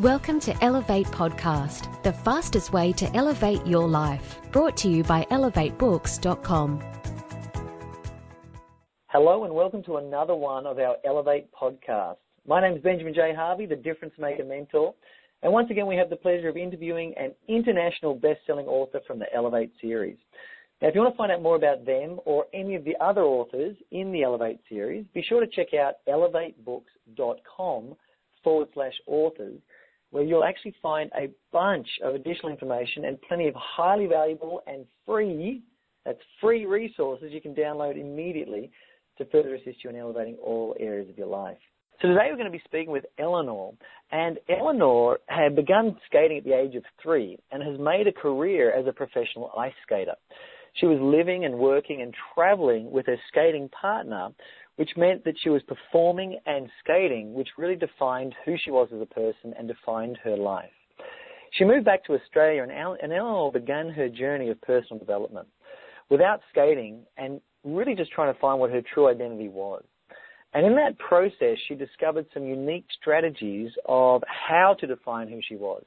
Welcome to Elevate Podcast, the fastest way to elevate your life. Brought to you by elevatebooks.com. Hello and welcome to another one of our Elevate podcasts. My name is Benjamin J. Harvey, the Difference Maker Mentor. And once again, we have the pleasure of interviewing an international best-selling author from the Elevate series. Now, if you want to find out more about them or any of the other authors in the Elevate series, be sure to check out elevatebooks.com forward slash authors where you'll actually find a bunch of additional information and plenty of highly valuable and free, that's free resources you can download immediately to further assist you in elevating all areas of your life. So today we're going to be speaking with Elinor, and Elinor had begun skating at the age of three and has made a career as a professional ice skater. She was living and working and traveling with her skating partner which meant that she was performing and skating, which really defined who she was as a person and defined her life. She moved back to Australia and, and Elinor began her journey of personal development without skating and really just trying to find what her true identity was. And in that process, she discovered some unique strategies of how to define who she was.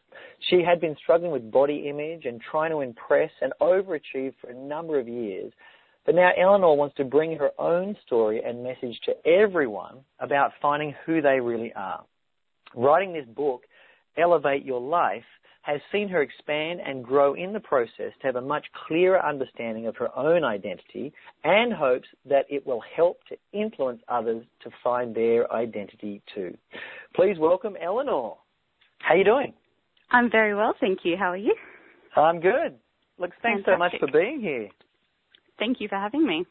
She had been struggling with body image and trying to impress and overachieve for a number of years but now Elinor wants to bring her own story and message to everyone about finding who they really are. Writing this book, Elevate Your Life, has seen her expand and grow in the process to have a much clearer understanding of her own identity and hopes that it will help to influence others to find their identity too. Please welcome Elinor. How are you doing? I'm very well, thank you. How are you? I'm good. Look, thanks Fantastic. so much for being here. Thank you for having me.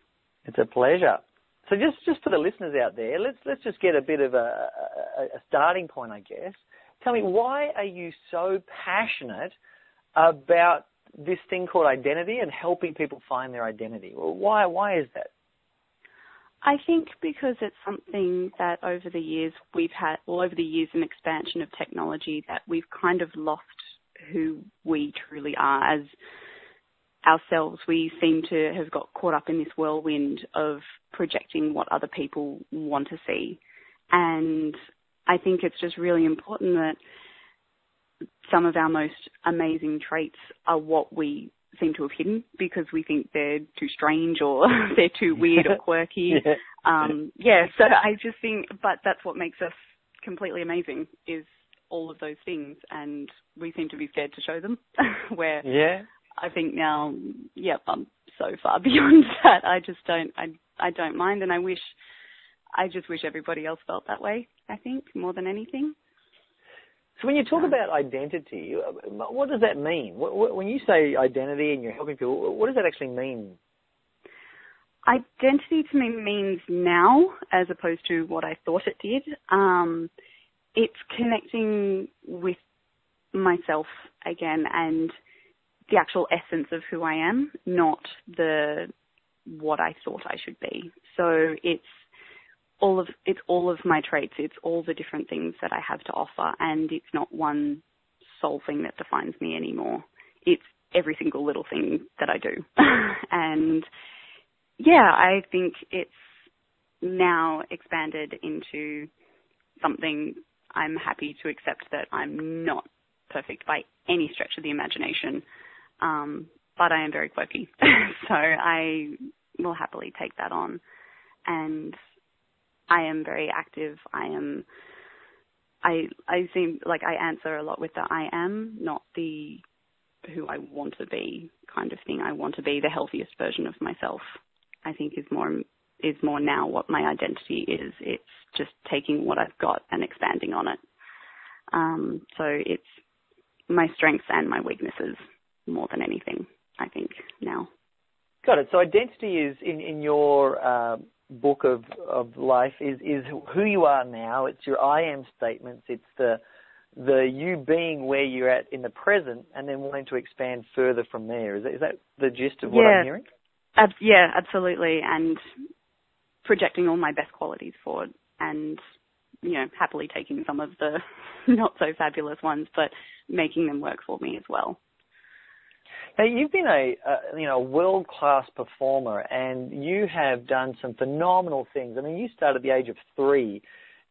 It's a pleasure. So just, just for the listeners out there, let's, let's just get a bit of a, a, a starting point, I guess. Tell me, why are you so passionate about this thing called identity and helping people find their identity? Well, why, why is that? I think because it's something that over the years we've had, well, over the years and expansion of technology, that we've kind of lost who we truly are as ourselves, we seem to have got caught up in this whirlwind of projecting what other people want to see. And I think it's just really important that some of our most amazing traits are what we seem to have hidden because we think they're too strange or they're too weird or quirky. yeah. Um, yeah, so I just think, but that's what makes us completely amazing is all of those things and we seem to be scared to show them where yeah I think now, yep, I'm so far beyond that. I just don't, I, I don't mind, and I wish, I just wish everybody else felt that way. I think more than anything. So when you talk about identity, what does that mean? When you say identity and you're helping people, what does that actually mean? Identity to me means now as opposed to what I thought it did. Um, it's connecting with myself again and the actual essence of who I am, not the what I thought I should be. So it's all of it's all of my traits. It's all the different things that I have to offer, and it's not one sole thing that defines me anymore. It's every single little thing that I do, and yeah, I think it's now expanded into something I'm happy to accept that I'm not perfect by any stretch of the imagination. Um, but I am very quirky, so I will happily take that on. And I am very active. I am. I I seem like I answer a lot with the I am, not the who I want to be kind of thing. I want to be the healthiest version of myself. I think is more is more now what my identity is. It's just taking what I've got and expanding on it. Um, so it's my strengths and my weaknesses more than anything, I think, now. Got it. So identity is in, in your uh, book of, of life is, is who you are now. It's your I am statements. It's the the you being where you're at in the present and then wanting to expand further from there. Is that, is that the gist of what yeah. I'm hearing? Ab- yeah, absolutely. And projecting all my best qualities forward and, you know, happily taking some of the not so fabulous ones, but making them work for me as well. Now you've been a, you know world class performer, and you have done some phenomenal things. I mean, you started at the age of three.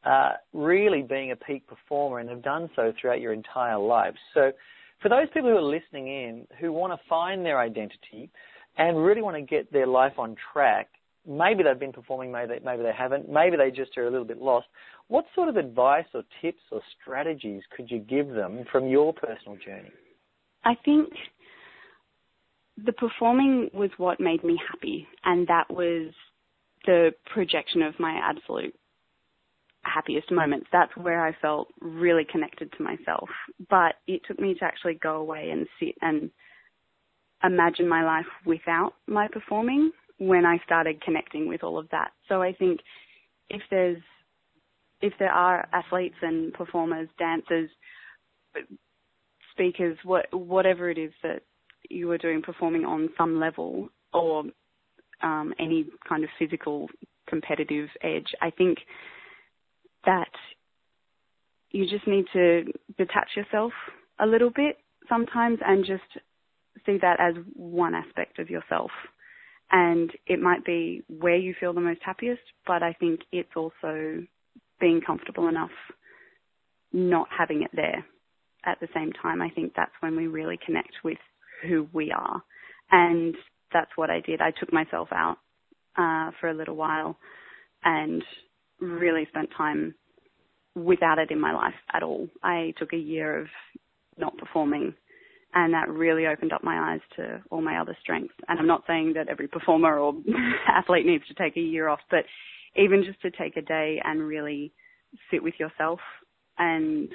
uh, really being a peak performer and have done so throughout your entire life. So, for those people who are listening in who want to find their identity and really want to get their life on track, maybe they've been performing, maybe they, maybe they haven't, maybe they just are a little bit lost. What sort of advice or tips or strategies could you give them from your personal journey? I think the performing was what made me happy, and that was the projection of my absolute happiest moments. That's where I felt really connected to myself. But it took me to actually go away and sit and imagine my life without my performing when I started connecting with all of that. So I think if there's if there are athletes and performers, dancers, speakers, what, whatever it is that you are doing, performing on some level or um, any kind of physical competitive edge, I think that you just need to detach yourself a little bit sometimes and just see that as one aspect of yourself. And it might be where you feel the most happiest, but I think it's also being comfortable enough not having it there at the same time. I think that's when we really connect with who we are. And that's what I did. I took myself out uh, for a little while and really spent time without it in my life at all. I took a year of not performing and that really opened up my eyes to all my other strengths. And I'm not saying that every performer or athlete needs to take a year off, but even just to take a day and really sit with yourself and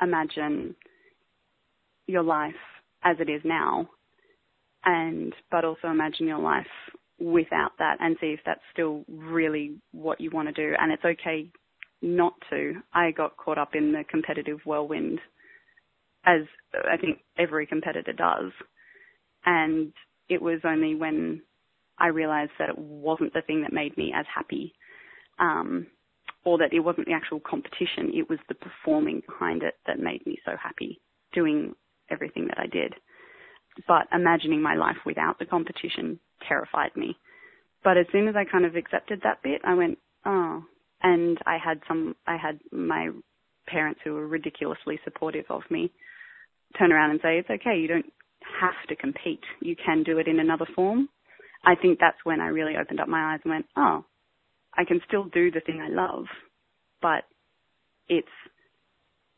imagine your life as it is now and but also imagine your life without that and see if that's still really what you want to do and it's okay not to. I got caught up in the competitive whirlwind as I think every competitor does. And it was only when I realized that it wasn't the thing that made me as happy, um, or that it wasn't the actual competition, it was the performing behind it that made me so happy doing everything that I did. But imagining my life without the competition terrified me. But as soon as I kind of accepted that bit, I went, oh, and I had some, I had my parents who were ridiculously supportive of me turn around and say, it's okay, you don't have to compete. You can do it in another form. I think that's when I really opened up my eyes and went, oh, I can still do the thing I love, but it's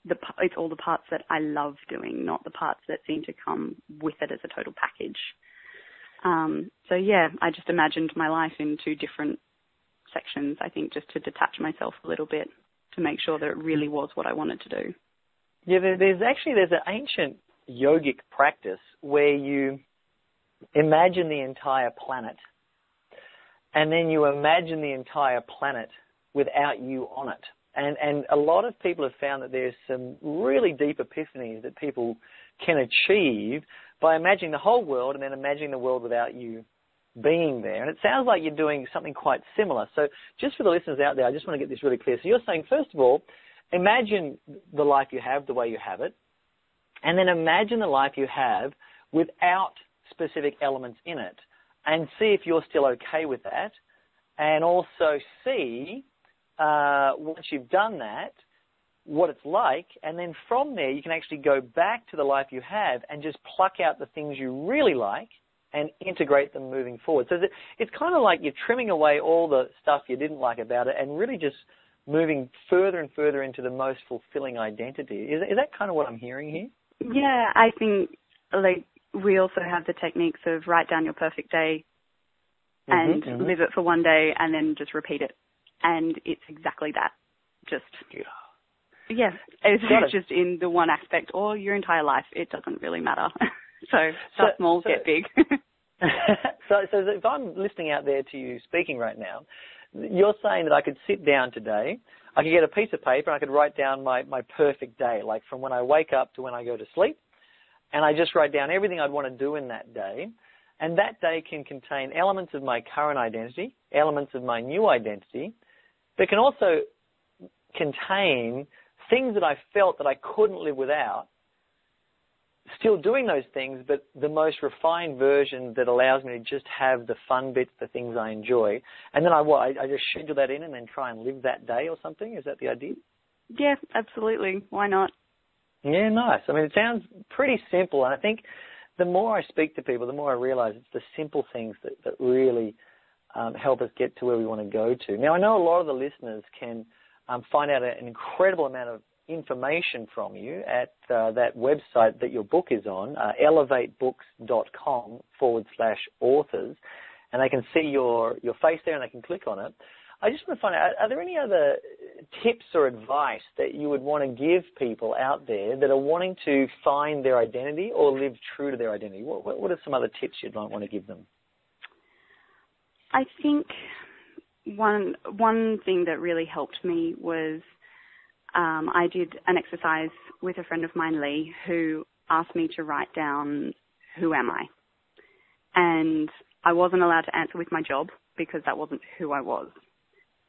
the it's all the parts that I love doing, not the parts that seem to come with it as a total package. Um, so yeah, I just imagined my life in two different sections. I think just to detach myself a little bit to make sure that it really was what I wanted to do. Yeah, there's actually there's an ancient yogic practice where you imagine the entire planet, and then you imagine the entire planet without you on it. And and a lot of people have found that there's some really deep epiphanies that people can achieve by imagining the whole world and then imagining the world without you being there. And it sounds like you're doing something quite similar. So just for the listeners out there, I just want to get this really clear. So you're saying, first of all, imagine the life you have the way you have it, and then imagine the life you have without specific elements in it, and see if you're still okay with that, and also see uh, once you've done that what it's like, and then from there you can actually go back to the life you have and just pluck out the things you really like and integrate them moving forward. So it's kind of like you're trimming away all the stuff you didn't like about it and really just moving further and further into the most fulfilling identity. Is, is that kind of what I'm hearing here? Yeah, I think like we also have the techniques of write down your perfect day mm-hmm, and mm-hmm. live it for one day and then just repeat it. And it's exactly that. Just yeah. Yeah, it's Got just it. in the one aspect or your entire life. It doesn't really matter. so start so, small, so, get big. so, so if I'm listening out there to you speaking right now, you're saying that I could sit down today, I could get a piece of paper, and I could write down my, my perfect day, like from when I wake up to when I go to sleep, and I just write down everything I'd want to do in that day. And that day can contain elements of my current identity, elements of my new identity, but can also contain things that I felt that I couldn't live without, still doing those things, but the most refined version that allows me to just have the fun bits, the things I enjoy. And then I what? I, I just schedule that in and then try and live that day or something. Is that the idea? Yeah, absolutely. Why not? Yeah, nice. I mean, it sounds pretty simple, and I think the more I speak to people, the more I realize it's the simple things that, that really um, help us get to where we want to go to. Now, I know a lot of the listeners can um, find out an incredible amount of information from you at uh, that website that your book is on, uh, elevatebooks.com forward slash authors, and they can see your, your face there and they can click on it. I just want to find out, are there any other tips or advice that you would want to give people out there that are wanting to find their identity or live true to their identity? What, what are some other tips you'd want to give them? I think one one thing that really helped me was um, I did an exercise with a friend of mine, Lee, who asked me to write down who am I, and I wasn't allowed to answer with my job because that wasn't who I was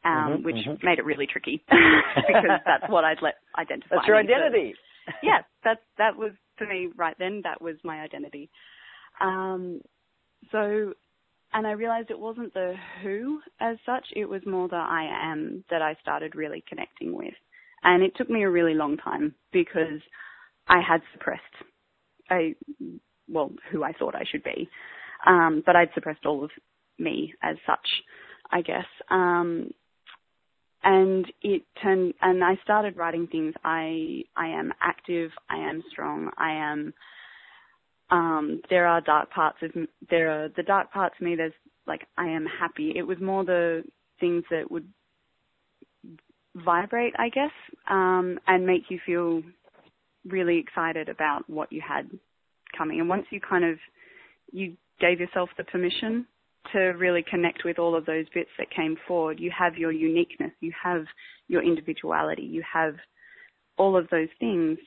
um, mm-hmm, which mm-hmm. made it really tricky because that's what I'd let identify. That's your identity. yeah, that that was for me right then. That was my identity. Um, so, and I realized it wasn't the who as such. It was more the I am that I started really connecting with, and it took me a really long time because I had suppressed a well who I thought I should be, um, but I'd suppressed all of me as such. I guess. Um, and it turned and I started writing things I I am active, I am strong, I am um there are dark parts of there are the dark parts of me there's like I am happy. It was more the things that would vibrate, I guess, um and make you feel really excited about what you had coming. And once you kind of you gave yourself the permission to really connect with all of those bits that came forward, you have your uniqueness, you have your individuality, you have all of those things,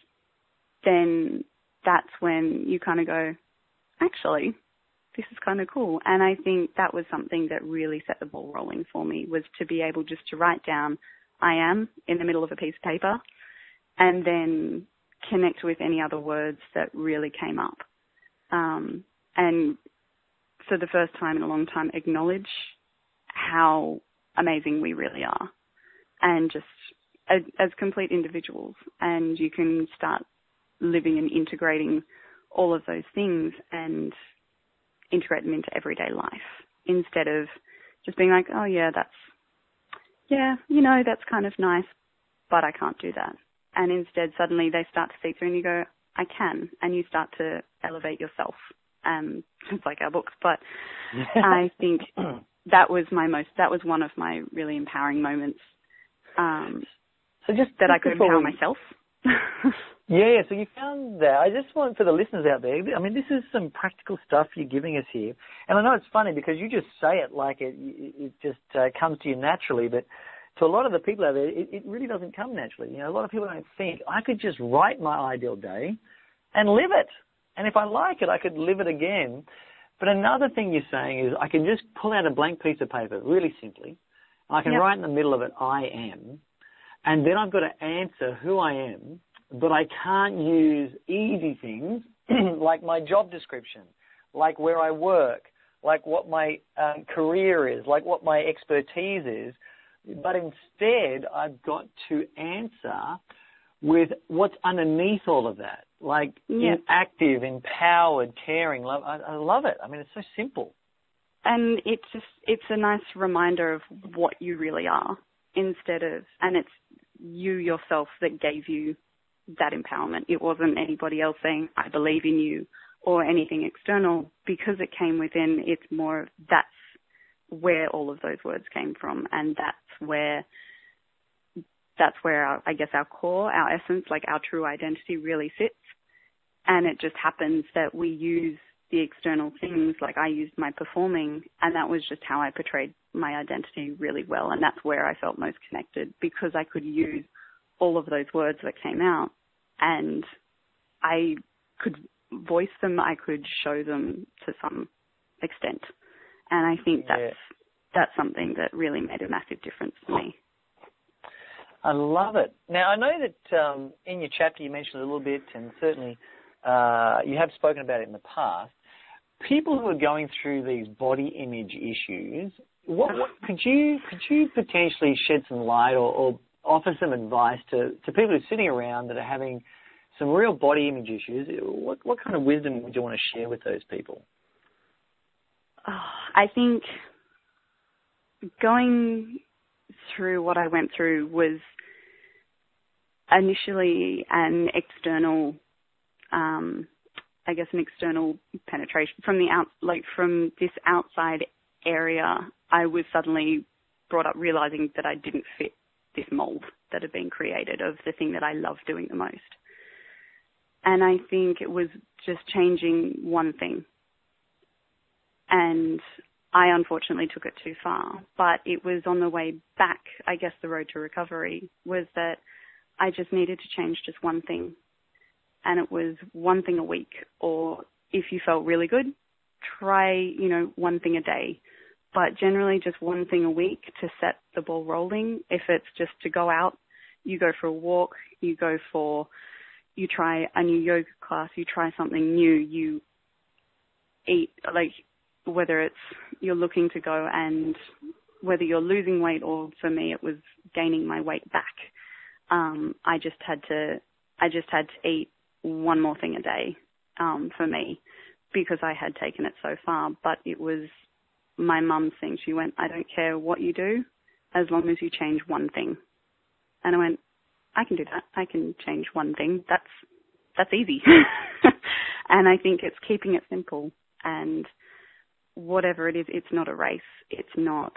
then that's when you kind of go, actually, this is kind of cool. And I think that was something that really set the ball rolling for me was to be able just to write down I am in the middle of a piece of paper and then connect with any other words that really came up. Um, and for the first time in a long time acknowledge how amazing we really are and just as, as complete individuals and you can start living and integrating all of those things and integrate them into everyday life instead of just being like, oh yeah, that's, yeah, you know, that's kind of nice, but I can't do that. And instead suddenly they start to see through and you go, I can, and you start to elevate yourself um, it's like our books, but I think that was my most, that was one of my really empowering moments. Um, so just that I could empower we... myself. yeah, so you found that. I just want for the listeners out there. I mean, this is some practical stuff you're giving us here, and I know it's funny because you just say it like it, it just uh, comes to you naturally, but to a lot of the people out there, it, it really doesn't come naturally. You know, a lot of people don't think I could just write my ideal day and live it. And if I like it, I could live it again. But another thing you're saying is I can just pull out a blank piece of paper really simply. and I can yep. write in the middle of it, I am. And then I've got to answer who I am, but I can't use easy things like my job description, like where I work, like what my um, career is, like what my expertise is. But instead, I've got to answer with what's underneath all of that, like yeah. active, empowered, caring. Love. I, I love it. I mean, it's so simple. And it's just it's a nice reminder of what you really are instead of, and it's you yourself that gave you that empowerment. It wasn't anybody else saying I believe in you or anything external because it came within. It's more that's where all of those words came from, and that's where that's where our, I guess our core, our essence, like our true identity really sits. And it just happens that we use the external things, like I used my performing, and that was just how I portrayed my identity really well. And that's where I felt most connected because I could use all of those words that came out and I could voice them, I could show them to some extent. And I think that's, yeah. that's something that really made a massive difference for me. I love it. Now, I know that um, in your chapter you mentioned a little bit, and certainly uh, you have spoken about it in the past. People who are going through these body image issues, what, what could you could you potentially shed some light or, or offer some advice to, to people who are sitting around that are having some real body image issues? What what kind of wisdom would you want to share with those people? Oh, I think going through what I went through was initially an external, um, I guess, an external penetration from the out, like from this outside area. I was suddenly brought up realizing that I didn't fit this mold that had been created of the thing that I love doing the most. And I think it was just changing one thing. And I unfortunately took it too far, but it was on the way back, I guess the road to recovery was that I just needed to change just one thing. And it was one thing a week, or if you felt really good, try, you know, one thing a day. But generally just one thing a week to set the ball rolling. If it's just to go out, you go for a walk, you go for, you try a new yoga class, you try something new, you eat, like, whether it's you're looking to go and whether you're losing weight or for me it was gaining my weight back um, I just had to I just had to eat one more thing a day um, for me because I had taken it so far. But it was my mum's thing. She went, I don't care what you do, as long as you change one thing. And I went, I can do that. I can change one thing. That's that's easy. and I think it's keeping it simple and whatever it is, it's not a race. It's not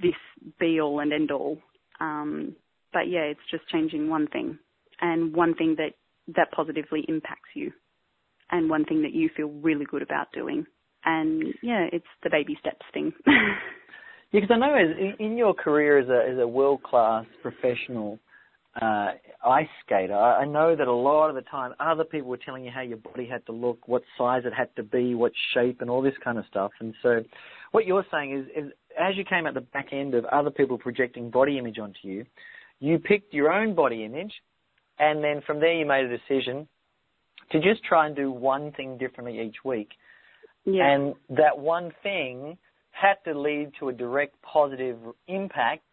this be all and end all. Um, but yeah, it's just changing one thing and one thing that, that positively impacts you and one thing that you feel really good about doing. And yeah, it's the baby steps thing. yeah, because I know as, in your career as a, as a world class professional uh, ice skater, I know that a lot of the time other people were telling you how your body had to look, what size it had to be, what shape, and all this kind of stuff. And so, what you're saying is, is as you came at the back end of other people projecting body image onto you, you picked your own body image, and then from there you made a decision to just try and do one thing differently each week. Yeah. And that one thing had to lead to a direct positive impact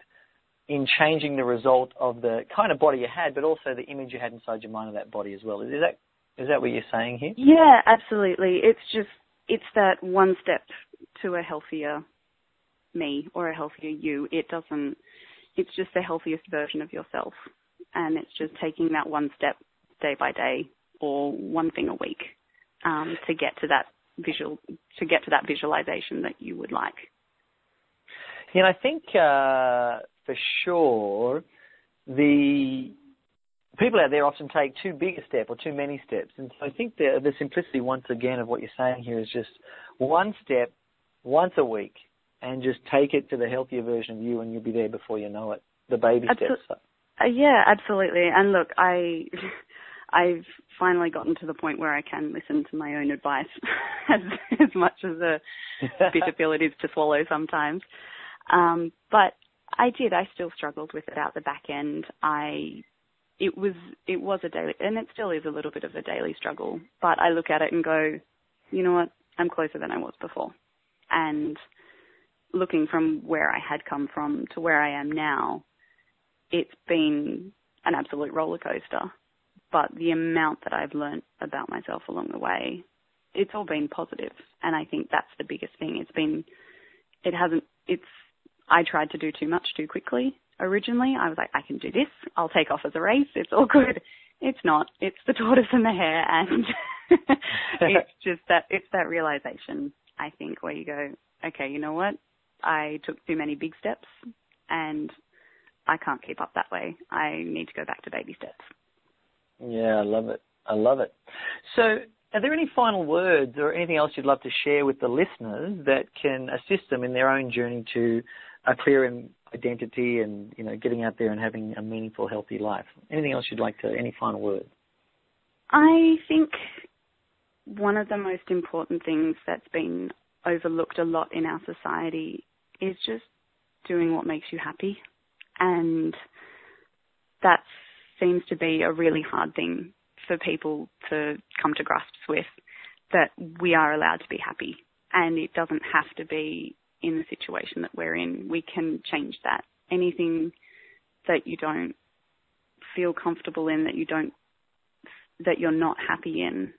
in changing the result of the kind of body you had, but also the image you had inside your mind of that body as well. Is that is that what you're saying here? Yeah, absolutely. It's just it's that one step to a healthier me or a healthier you. It doesn't it's just the healthiest version of yourself. And it's just taking that one step day by day or one thing a week um, to get to that visual, to get to that visualization that you would like. Yeah, I think uh, for sure the people out there often take too big a step or too many steps. And so I think the, the simplicity, once again, of what you're saying here is just one step once a week and just take it to the healthier version of you, and you'll be there before you know it. The baby Absol- steps. Uh, yeah, absolutely. And look, I. I've finally gotten to the point where I can listen to my own advice as as much as a it is to swallow sometimes. Um, but I did. I still struggled with it out the back end. I it was it was a daily and it still is a little bit of a daily struggle. But I look at it and go, you know what? I'm closer than I was before. And looking from where I had come from to where I am now, it's been an absolute roller coaster. But the amount that I've learned about myself along the way, it's all been positive. And I think that's the biggest thing. It's been, it hasn't, it's, I tried to do too much too quickly originally. I was like, I can do this. I'll take off as a race. It's all good. It's not. It's the tortoise and the hare. And it's just that, it's that realization, I think, where you go, okay, you know what? I took too many big steps and I can't keep up that way. I need to go back to baby steps. Yeah, I love it. I love it. So, are there any final words or anything else you'd love to share with the listeners that can assist them in their own journey to a clear identity and you know getting out there and having a meaningful, healthy life? Anything else you'd like to? Any final words? I think one of the most important things that's been overlooked a lot in our society is just doing what makes you happy. And that seems to be a really hard thing for people to come to grasps with that we are allowed to be happy and it doesn't have to be in the situation that we're in. We can change that. Anything that you don't feel comfortable in, that you don't, that you're not happy in,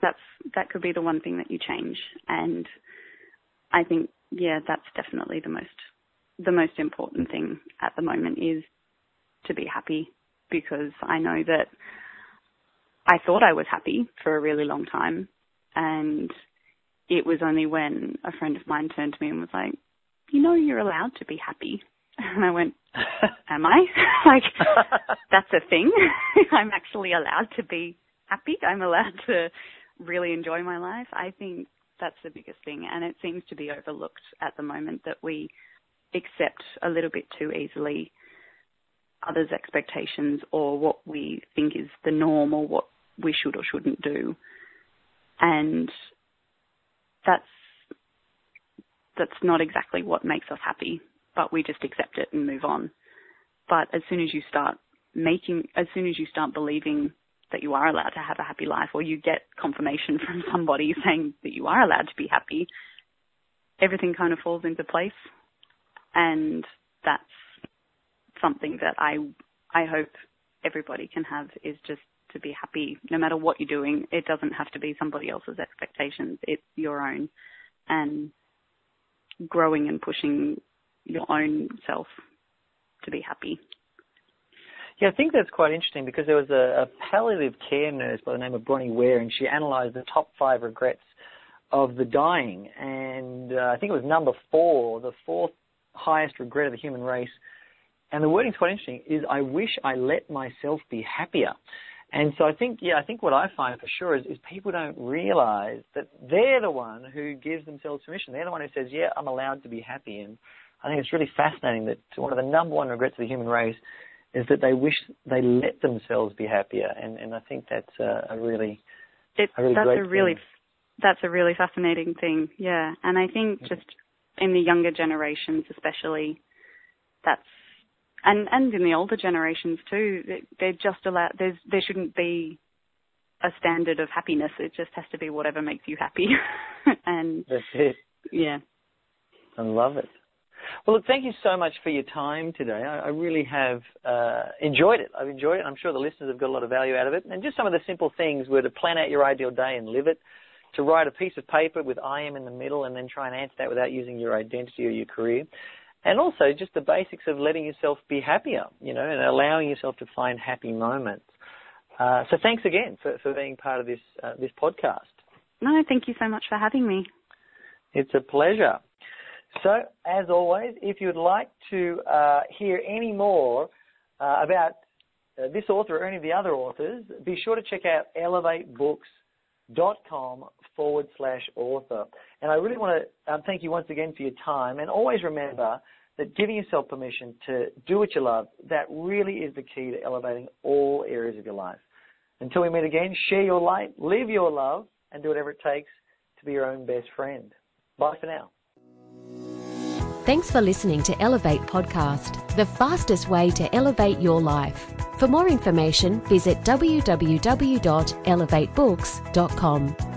that's, that could be the one thing that you change. And I think, yeah, that's definitely the most, the most important thing at the moment is to be happy because I know that I thought I was happy for a really long time and it was only when a friend of mine turned to me and was like, you know, you're allowed to be happy. And I went, am I? like, that's a thing. I'm actually allowed to be happy. I'm allowed to really enjoy my life. I think that's the biggest thing. And it seems to be overlooked at the moment that we accept a little bit too easily others' expectations or what we think is the norm or what we should or shouldn't do. And that's that's not exactly what makes us happy, but we just accept it and move on. But as soon as you start making, as soon as you start believing that you are allowed to have a happy life, or you get confirmation from somebody saying that you are allowed to be happy, everything kind of falls into place. And that's something that I, I hope everybody can have is just to be happy no matter what you're doing. It doesn't have to be somebody else's expectations. It's your own and growing and pushing your own self to be happy. Yeah, I think that's quite interesting because there was a, a palliative care nurse by the name of Bronnie Ware, and she analysed the top five regrets of the dying, and uh, I think it was number four, the fourth highest regret of the human race. And the wording's quite interesting. Is I wish I let myself be happier. And so I think, yeah, I think what I find for sure is, is people don't realize that they're the one who gives themselves permission. They're the one who says, yeah, I'm allowed to be happy. And I think it's really fascinating that one of the number one regrets of the human race is that they wish they let themselves be happier. And, and I think that's a, a really, it, a really that's a really, thing. that's a really fascinating thing. Yeah. And I think mm-hmm. just in the younger generations, especially, that's and and in the older generations too, they're just allowed. There's there shouldn't be a standard of happiness. It just has to be whatever makes you happy. and that's it. Yeah, I love it. Well, look, thank you so much for your time today. I, I really have uh, enjoyed it. I've enjoyed it. I'm sure the listeners have got a lot of value out of it. And just some of the simple things were to plan out your ideal day and live it, to write a piece of paper with I am in the middle and then try and answer that without using your identity or your career and also just the basics of letting yourself be happier, you know, and allowing yourself to find happy moments. Uh, so thanks again for, for being part of this uh, this podcast. No, thank you so much for having me. It's a pleasure. So, as always, if you'd like to uh, hear any more uh, about uh, this author or any of the other authors, be sure to check out elevatebooks.com forward slash author. And I really want to um, thank you once again for your time. And always remember that giving yourself permission to do what you love, that really is the key to elevating all areas of your life. Until we meet again, share your light, live your love, and do whatever it takes to be your own best friend. Bye for now. Thanks for listening to Elevate Podcast, the fastest way to elevate your life. For more information, visit www.elevatebooks.com.